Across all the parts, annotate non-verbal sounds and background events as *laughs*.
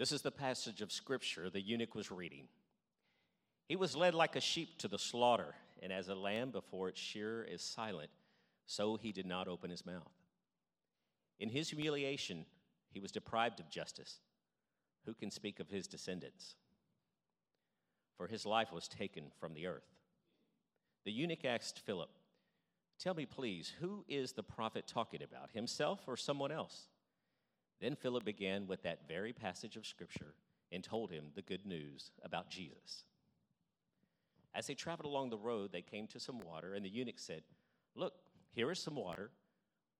This is the passage of scripture the eunuch was reading. He was led like a sheep to the slaughter, and as a lamb before its shearer is silent, so he did not open his mouth. In his humiliation, he was deprived of justice. Who can speak of his descendants? For his life was taken from the earth. The eunuch asked Philip, Tell me, please, who is the prophet talking about, himself or someone else? Then Philip began with that very passage of Scripture and told him the good news about Jesus. As they traveled along the road, they came to some water, and the eunuch said, Look, here is some water.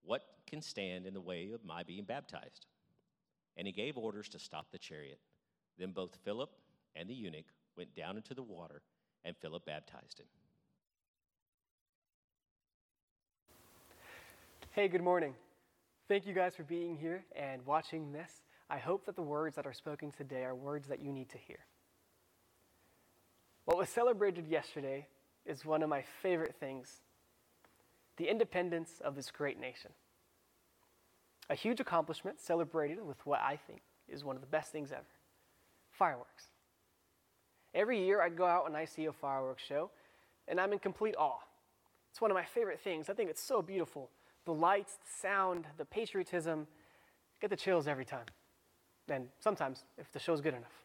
What can stand in the way of my being baptized? And he gave orders to stop the chariot. Then both Philip and the eunuch went down into the water, and Philip baptized him. Hey, good morning. Thank you guys for being here and watching this. I hope that the words that are spoken today are words that you need to hear. What was celebrated yesterday is one of my favorite things the independence of this great nation. A huge accomplishment celebrated with what I think is one of the best things ever fireworks. Every year I go out and I see a fireworks show, and I'm in complete awe. It's one of my favorite things. I think it's so beautiful the lights, the sound, the patriotism. Get the chills every time. And sometimes, if the show's good enough,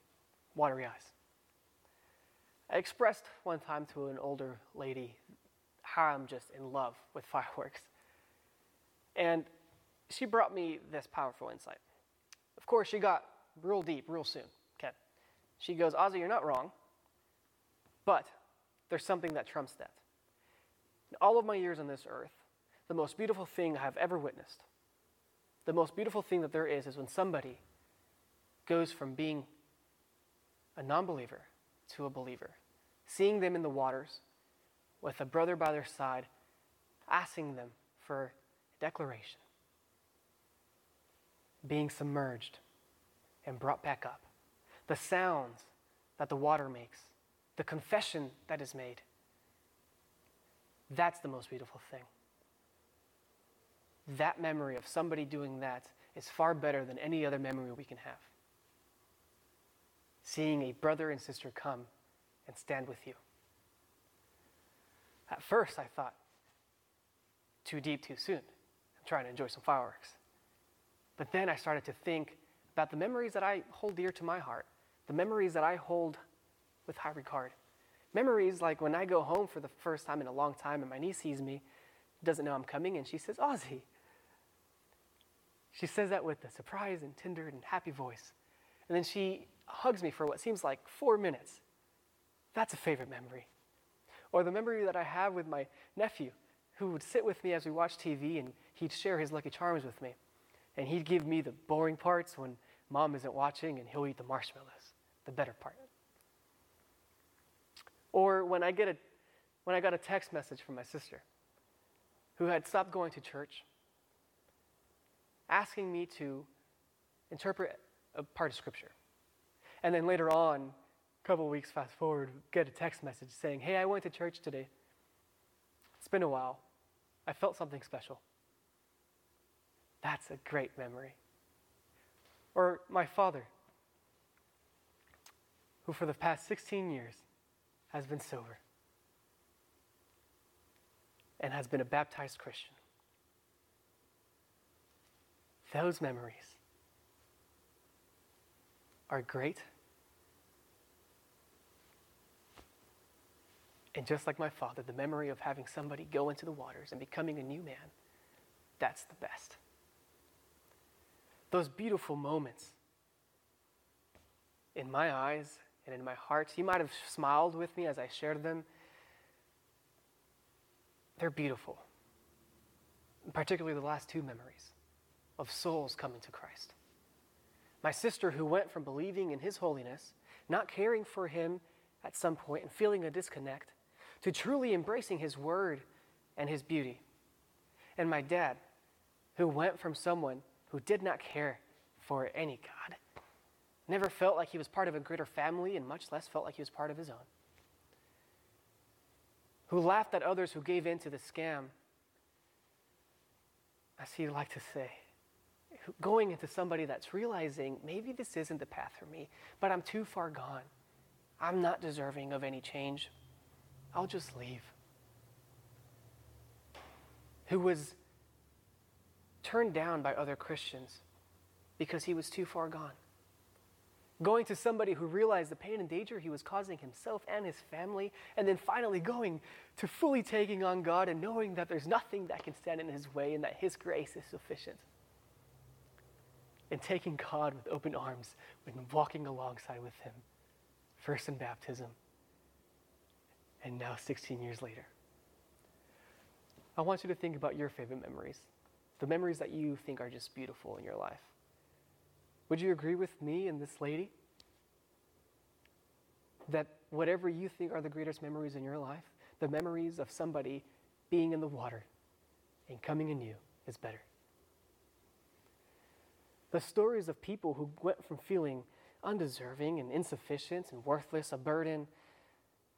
watery eyes. I expressed one time to an older lady how I'm just in love with *laughs* fireworks. And she brought me this powerful insight. Of course, she got real deep real soon. Okay. She goes, Ozzy, you're not wrong, but there's something that trumps that. In all of my years on this earth, the most beautiful thing I have ever witnessed, the most beautiful thing that there is, is when somebody goes from being a non believer to a believer, seeing them in the waters with a brother by their side, asking them for a declaration, being submerged and brought back up, the sounds that the water makes, the confession that is made. That's the most beautiful thing that memory of somebody doing that is far better than any other memory we can have. Seeing a brother and sister come and stand with you. At first, I thought, too deep, too soon. I'm trying to enjoy some fireworks. But then I started to think about the memories that I hold dear to my heart, the memories that I hold with high regard. Memories like when I go home for the first time in a long time and my niece sees me, doesn't know I'm coming, and she says, Ozzy, she says that with a surprised and tender and happy voice. And then she hugs me for what seems like four minutes. That's a favorite memory. Or the memory that I have with my nephew, who would sit with me as we watched TV and he'd share his Lucky Charms with me. And he'd give me the boring parts when mom isn't watching and he'll eat the marshmallows, the better part. Or when I, get a, when I got a text message from my sister who had stopped going to church asking me to interpret a part of Scripture. And then later on, a couple weeks fast forward, get a text message saying, Hey, I went to church today. It's been a while. I felt something special. That's a great memory. Or my father, who for the past 16 years has been sober and has been a baptized Christian those memories are great. And just like my father, the memory of having somebody go into the waters and becoming a new man, that's the best. Those beautiful moments in my eyes and in my heart, you might have smiled with me as I shared them. They're beautiful, particularly the last two memories of souls coming to Christ. My sister, who went from believing in his holiness, not caring for him at some point and feeling a disconnect, to truly embracing his word and his beauty. And my dad, who went from someone who did not care for any God, never felt like he was part of a greater family, and much less felt like he was part of his own, who laughed at others who gave in to the scam, as he liked to say, going into somebody that's realizing maybe this isn't the path for me, but I'm too far gone. I'm not deserving of any change. I'll just leave. Who was turned down by other Christians because he was too far gone. Going to somebody who realized the pain and danger he was causing himself and his family, and then finally going to fully taking on God and knowing that there's nothing that can stand in his way and that his grace is sufficient. And taking God with open arms and walking alongside with him, first in baptism, and now 16 years later. I want you to think about your favorite memories, the memories that you think are just beautiful in your life. Would you agree with me and this lady? That whatever you think are the greatest memories in your life, the memories of somebody being in the water and coming in you is better. The stories of people who went from feeling undeserving and insufficient and worthless, a burden,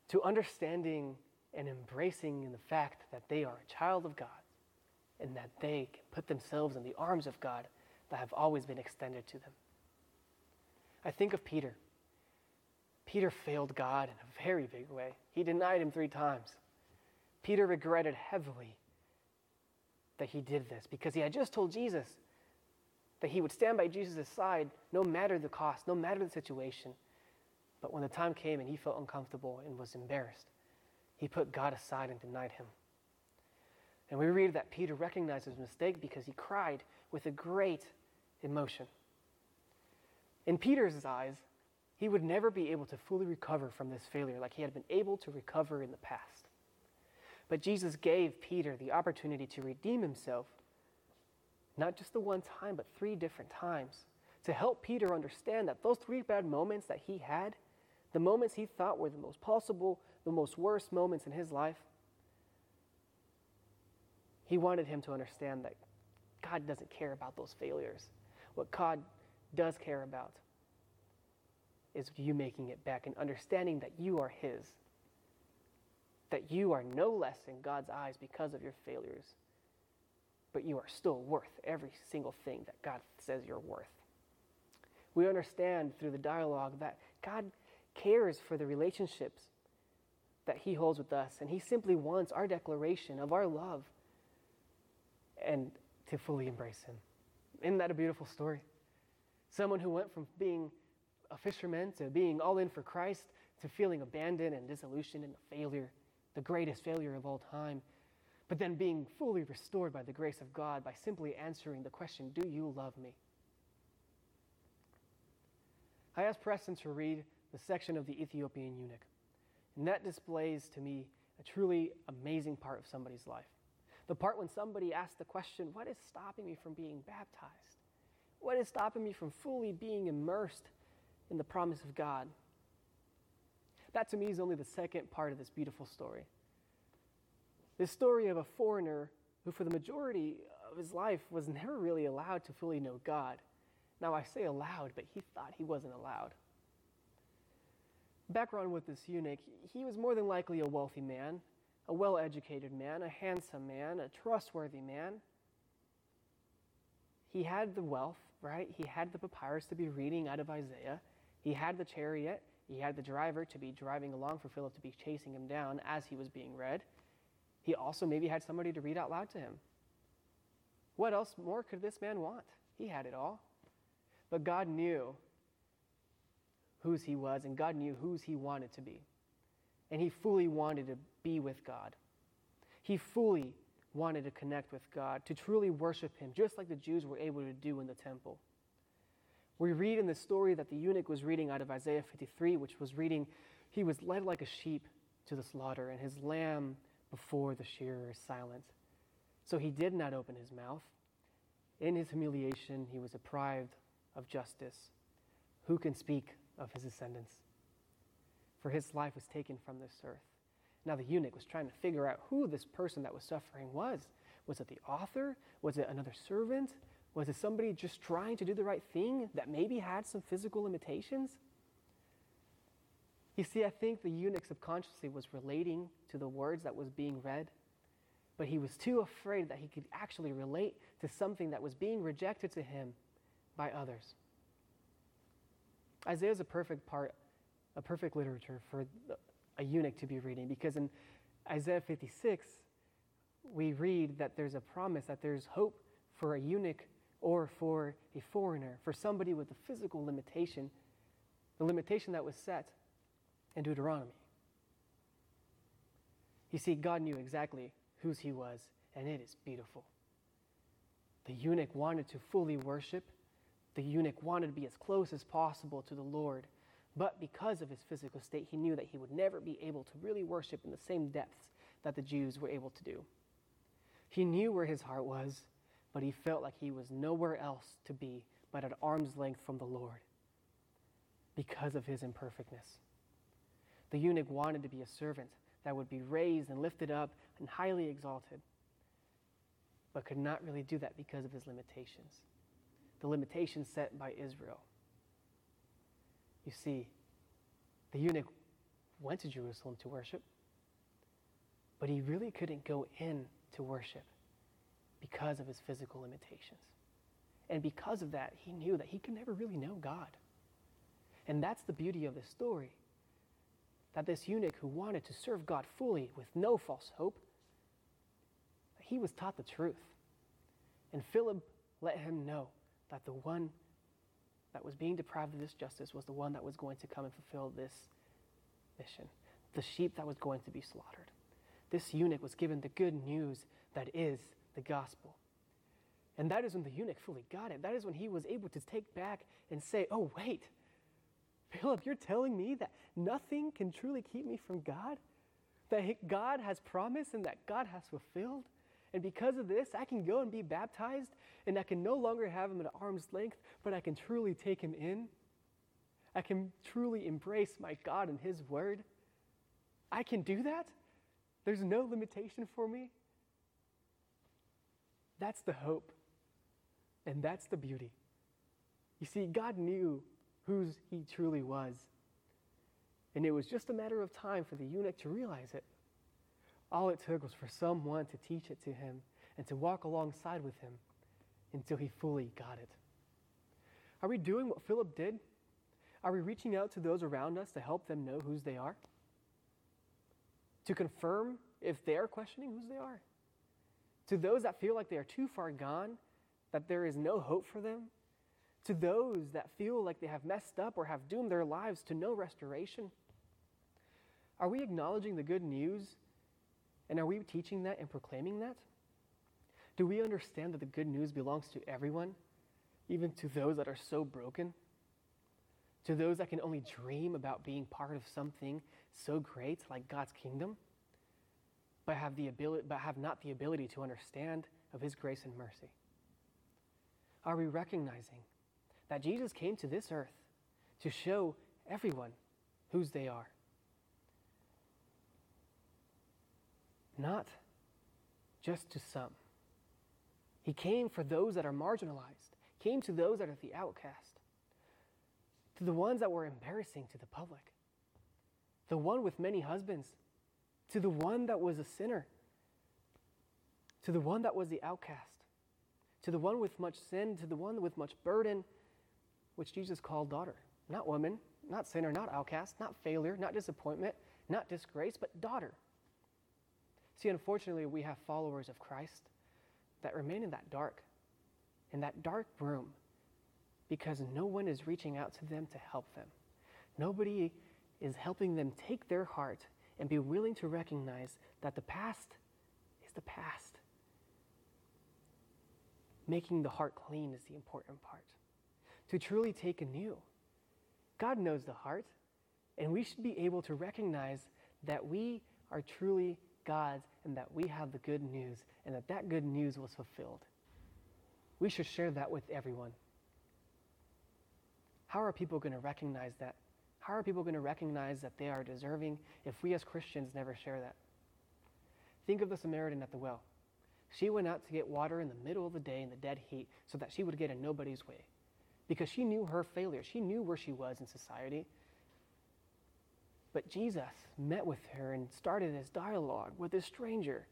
to understanding and embracing the fact that they are a child of God and that they can put themselves in the arms of God that have always been extended to them. I think of Peter. Peter failed God in a very big way. He denied him three times. Peter regretted heavily that he did this because he had just told Jesus that he would stand by Jesus' side no matter the cost, no matter the situation. But when the time came and he felt uncomfortable and was embarrassed, he put God aside and denied him. And we read that Peter recognized his mistake because he cried with a great emotion. In Peter's eyes, he would never be able to fully recover from this failure like he had been able to recover in the past. But Jesus gave Peter the opportunity to redeem himself, not just the one time, but three different times, to help Peter understand that those three bad moments that he had, the moments he thought were the most possible, the most worst moments in his life, he wanted him to understand that God doesn't care about those failures. What God does care about is you making it back and understanding that you are His. That you are no less in God's eyes because of your failures, but you are still worth every single thing that God says you're worth. We understand through the dialogue that God cares for the relationships that He holds with us, and He simply wants our declaration of our love and to fully embrace Him. Isn't that a beautiful story? Someone who went from being a fisherman to being all in for Christ to feeling abandoned and disillusioned and a failure, the greatest failure of all time, but then being fully restored by the grace of God by simply answering the question, Do you love me? I asked Preston to read the section of the Ethiopian eunuch, and that displays to me a truly amazing part of somebody's life. The part when somebody asks the question, What is stopping me from being baptized? What is stopping me from fully being immersed in the promise of God? That to me is only the second part of this beautiful story. This story of a foreigner who, for the majority of his life, was never really allowed to fully know God. Now, I say allowed, but he thought he wasn't allowed. Background with this eunuch, he was more than likely a wealthy man, a well educated man, a handsome man, a trustworthy man. He had the wealth, right? He had the papyrus to be reading out of Isaiah. He had the chariot. He had the driver to be driving along for Philip to be chasing him down as he was being read. He also maybe had somebody to read out loud to him. What else more could this man want? He had it all. But God knew whose he was, and God knew whose he wanted to be. And he fully wanted to be with God. He fully wanted to connect with God, to truly worship Him, just like the Jews were able to do in the temple. We read in the story that the eunuch was reading out of Isaiah 53, which was reading, He was led like a sheep to the slaughter, and his lamb before the shearer is silent. So he did not open his mouth. In his humiliation, he was deprived of justice. Who can speak of his descendants? For his life was taken from this earth. Now, the eunuch was trying to figure out who this person that was suffering was. Was it the author? Was it another servant? Was it somebody just trying to do the right thing that maybe had some physical limitations? You see, I think the eunuch subconsciously was relating to the words that was being read, but he was too afraid that he could actually relate to something that was being rejected to him by others. Isaiah is a perfect part, a perfect literature for a eunuch to be reading because in Isaiah 56, we read that there's a promise that there's hope for a eunuch or for a foreigner, for somebody with a physical limitation, the limitation that was set Deuteronomy. You see, God knew exactly whose he was, and it is beautiful. The eunuch wanted to fully worship. The eunuch wanted to be as close as possible to the Lord. But because of his physical state, he knew that he would never be able to really worship in the same depths that the Jews were able to do. He knew where his heart was, but he felt like he was nowhere else to be but at arm's length from the Lord because of his imperfectness. The eunuch wanted to be a servant that would be raised and lifted up and highly exalted, but could not really do that because of his limitations. The limitations set by Israel. You see, the eunuch went to Jerusalem to worship, but he really couldn't go in to worship because of his physical limitations. And because of that, he knew that he could never really know God. And that's the beauty of this story that this eunuch who wanted to serve God fully with no false hope, he was taught the truth. And Philip let him know that the one that was being deprived of this justice was the one that was going to come and fulfill this mission, the sheep that was going to be slaughtered. This eunuch was given the good news that is the gospel. And that is when the eunuch fully got it. That is when he was able to take back and say, oh, wait, Philip, you're telling me that nothing can truly keep me from God? That God has promised and that God has fulfilled? And because of this, I can go and be baptized, and I can no longer have him at arm's length, but I can truly take him in. I can truly embrace my God and his word. I can do that. There's no limitation for me. That's the hope. And that's the beauty. You see, God knew whose he truly was. And it was just a matter of time for the eunuch to realize it. All it took was for someone to teach it to him and to walk alongside with him until he fully got it. Are we doing what Philip did? Are we reaching out to those around us to help them know whose they are? To confirm if they are questioning whose they are? To those that feel like they are too far gone, that there is no hope for them, to those that feel like they have messed up or have doomed their lives to no restoration? Are we acknowledging the good news and are we teaching that and proclaiming that? Do we understand that the good news belongs to everyone, even to those that are so broken? To those that can only dream about being part of something so great like God's kingdom, but have, the ability, but have not the ability to understand of His grace and mercy? Are we recognizing that Jesus came to this earth to show everyone whose they are. Not just to some. He came for those that are marginalized, came to those that are the outcast, to the ones that were embarrassing to the public, the one with many husbands, to the one that was a sinner, to the one that was the outcast, to the one with much sin, to the one with much burden, which Jesus called daughter. Not woman, not sinner, not outcast, not failure, not disappointment, not disgrace, but daughter. See, unfortunately, we have followers of Christ that remain in that dark, in that dark room, because no one is reaching out to them to help them. Nobody is helping them take their heart and be willing to recognize that the past is the past. Making the heart clean is the important part to truly take anew. God knows the heart, and we should be able to recognize that we are truly God's and that we have the good news and that that good news was fulfilled. We should share that with everyone. How are people going to recognize that? How are people going to recognize that they are deserving if we as Christians never share that? Think of the Samaritan at the well. She went out to get water in the middle of the day in the dead heat so that she would get in nobody's way because she knew her failure. She knew where she was in society. But Jesus met with her and started this dialogue with this stranger,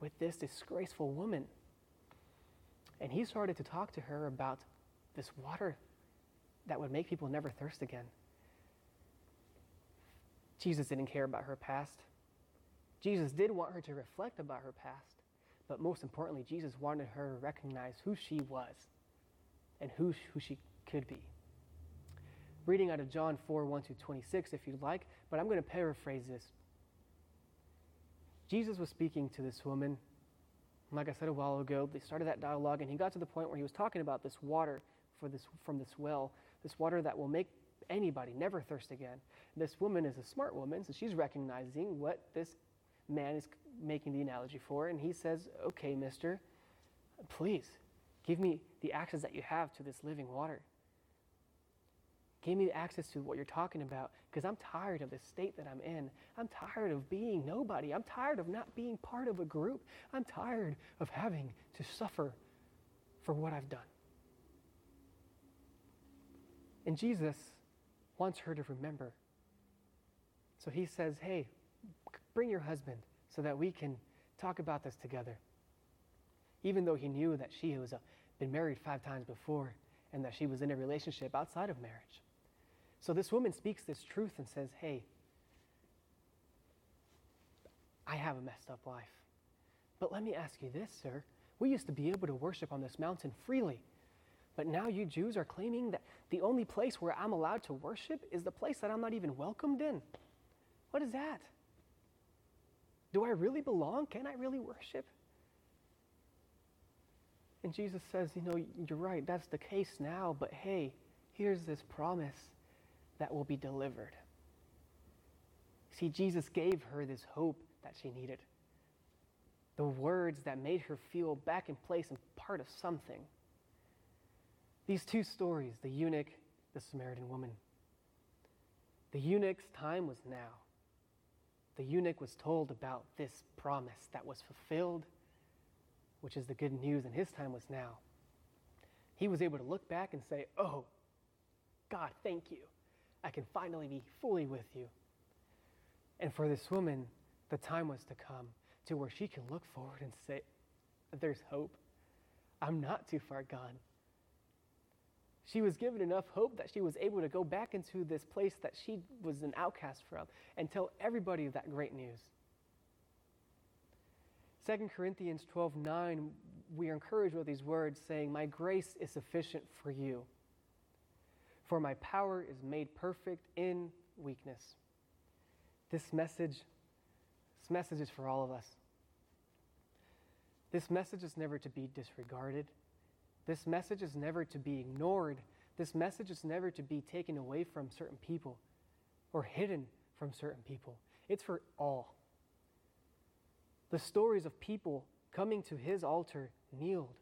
with this disgraceful woman. And he started to talk to her about this water that would make people never thirst again. Jesus didn't care about her past. Jesus did want her to reflect about her past. But most importantly, Jesus wanted her to recognize who she was and who, who she could be. Reading out of John 4 1 to 26, if you'd like, but I'm going to paraphrase this. Jesus was speaking to this woman. Like I said a while ago, they started that dialogue, and he got to the point where he was talking about this water for this, from this well, this water that will make anybody never thirst again. This woman is a smart woman, so she's recognizing what this man is making the analogy for, and he says, Okay, mister, please give me the access that you have to this living water. Give me access to what you're talking about because I'm tired of the state that I'm in. I'm tired of being nobody. I'm tired of not being part of a group. I'm tired of having to suffer for what I've done. And Jesus wants her to remember. So he says, Hey, bring your husband so that we can talk about this together. Even though he knew that she was uh, been married five times before and that she was in a relationship outside of marriage. So this woman speaks this truth and says, Hey, I have a messed up life. But let me ask you this, sir. We used to be able to worship on this mountain freely. But now you Jews are claiming that the only place where I'm allowed to worship is the place that I'm not even welcomed in. What is that? Do I really belong? Can I really worship? And Jesus says, You know, you're right, that's the case now, but hey, here's this promise that will be delivered. See, Jesus gave her this hope that she needed. The words that made her feel back in place and part of something. These two stories, the eunuch, the Samaritan woman. The eunuch's time was now. The eunuch was told about this promise that was fulfilled, which is the good news, and his time was now. He was able to look back and say, Oh, God, thank you. I can finally be fully with you. And for this woman, the time was to come to where she can look forward and say, There's hope. I'm not too far gone. She was given enough hope that she was able to go back into this place that she was an outcast from and tell everybody that great news. 2 Corinthians 12 9, we are encouraged with these words saying, My grace is sufficient for you, for my power is made perfect in weakness. This message, this message is for all of us. This message is never to be disregarded. This message is never to be ignored. This message is never to be taken away from certain people or hidden from certain people. It's for all. The stories of people coming to his altar kneeled,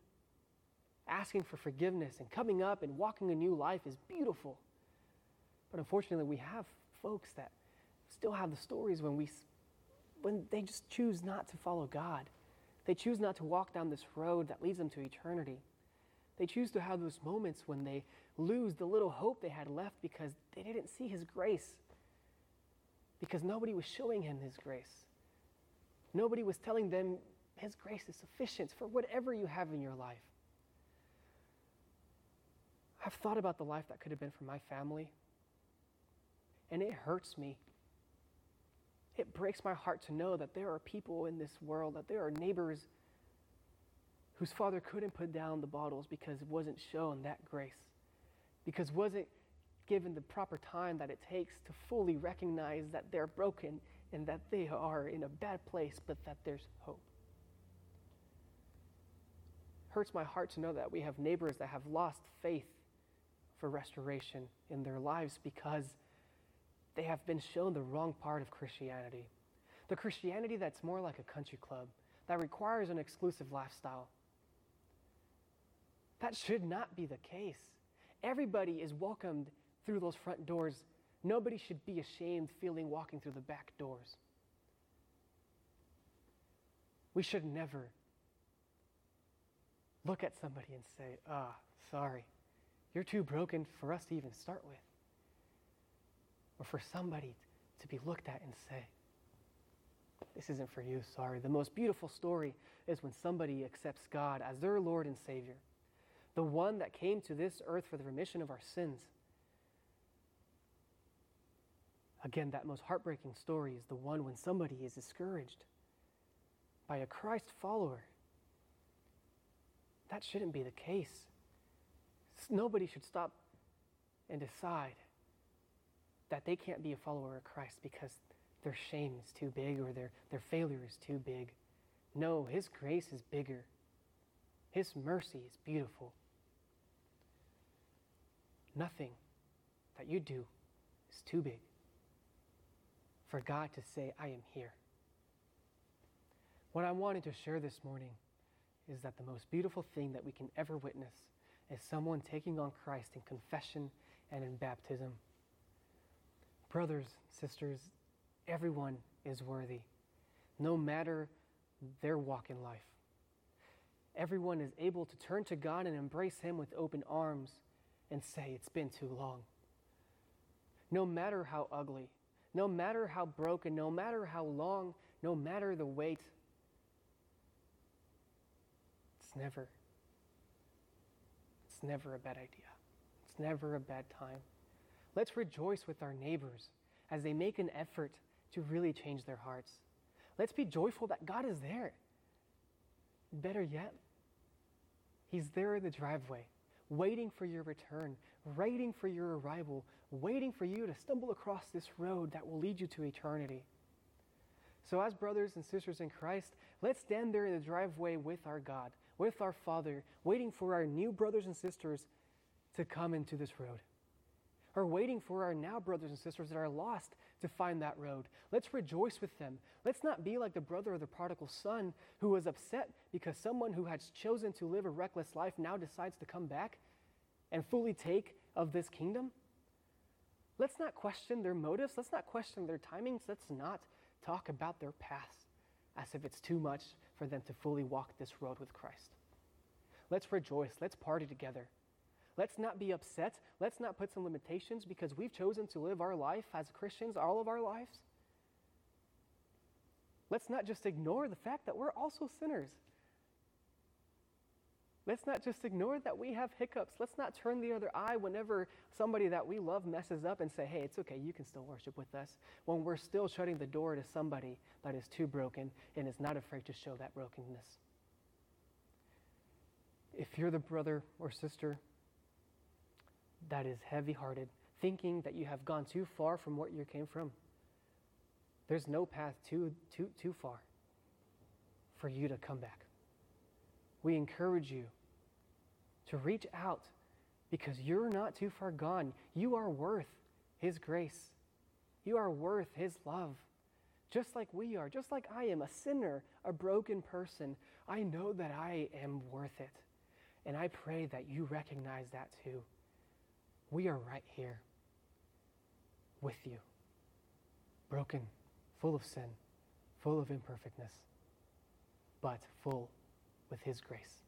asking for forgiveness and coming up and walking a new life is beautiful. But unfortunately, we have folks that still have the stories when we when they just choose not to follow God. They choose not to walk down this road that leads them to eternity. They choose to have those moments when they lose the little hope they had left because they didn't see His grace, because nobody was showing Him His grace. Nobody was telling them His grace is sufficient for whatever you have in your life. I've thought about the life that could have been for my family, and it hurts me. It breaks my heart to know that there are people in this world, that there are neighbors whose father couldn't put down the bottles because it wasn't shown that grace, because wasn't given the proper time that it takes to fully recognize that they're broken and that they are in a bad place, but that there's hope. Hurts my heart to know that we have neighbors that have lost faith for restoration in their lives because they have been shown the wrong part of Christianity. The Christianity that's more like a country club, that requires an exclusive lifestyle, that should not be the case. Everybody is welcomed through those front doors. Nobody should be ashamed feeling walking through the back doors. We should never look at somebody and say, ah, oh, sorry, you're too broken for us to even start with. Or for somebody to be looked at and say, This isn't for you, sorry. The most beautiful story is when somebody accepts God as their Lord and Savior, the one that came to this earth for the remission of our sins. Again, that most heartbreaking story is the one when somebody is discouraged by a Christ follower. That shouldn't be the case. Nobody should stop and decide that they can't be a follower of Christ because their shame is too big or their, their failure is too big. No, His grace is bigger, His mercy is beautiful. Nothing that you do is too big for God to say, I am here. What I wanted to share this morning is that the most beautiful thing that we can ever witness is someone taking on Christ in confession and in baptism. Brothers, sisters, everyone is worthy, no matter their walk in life. Everyone is able to turn to God and embrace Him with open arms and say, It's been too long. No matter how ugly, no matter how broken, no matter how long, no matter the wait, it's never, it's never a bad idea. It's never a bad time. Let's rejoice with our neighbors as they make an effort to really change their hearts. Let's be joyful that God is there. Better yet, He's there in the driveway, waiting for your return, waiting for your arrival, waiting for you to stumble across this road that will lead you to eternity. So, as brothers and sisters in Christ, let's stand there in the driveway with our God, with our Father, waiting for our new brothers and sisters to come into this road. Or waiting for our now brothers and sisters that are lost to find that road. Let's rejoice with them. Let's not be like the brother of the prodigal son who was upset because someone who had chosen to live a reckless life now decides to come back and fully take of this kingdom. Let's not question their motives. Let's not question their timings. Let's not talk about their past as if it's too much for them to fully walk this road with Christ. Let's rejoice. Let's party together. Let's not be upset. Let's not put some limitations because we've chosen to live our life as Christians all of our lives. Let's not just ignore the fact that we're also sinners. Let's not just ignore that we have hiccups. Let's not turn the other eye whenever somebody that we love messes up and say, hey, it's okay, you can still worship with us, when we're still shutting the door to somebody that is too broken and is not afraid to show that brokenness. If you're the brother or sister that is heavy hearted, thinking that you have gone too far from what you came from, there's no path too, too, too far for you to come back. We encourage you to reach out because you're not too far gone. You are worth His grace, you are worth His love. Just like we are, just like I am, a sinner, a broken person, I know that I am worth it. And I pray that you recognize that too. We are right here with you, broken, full of sin, full of imperfectness, but full with His grace.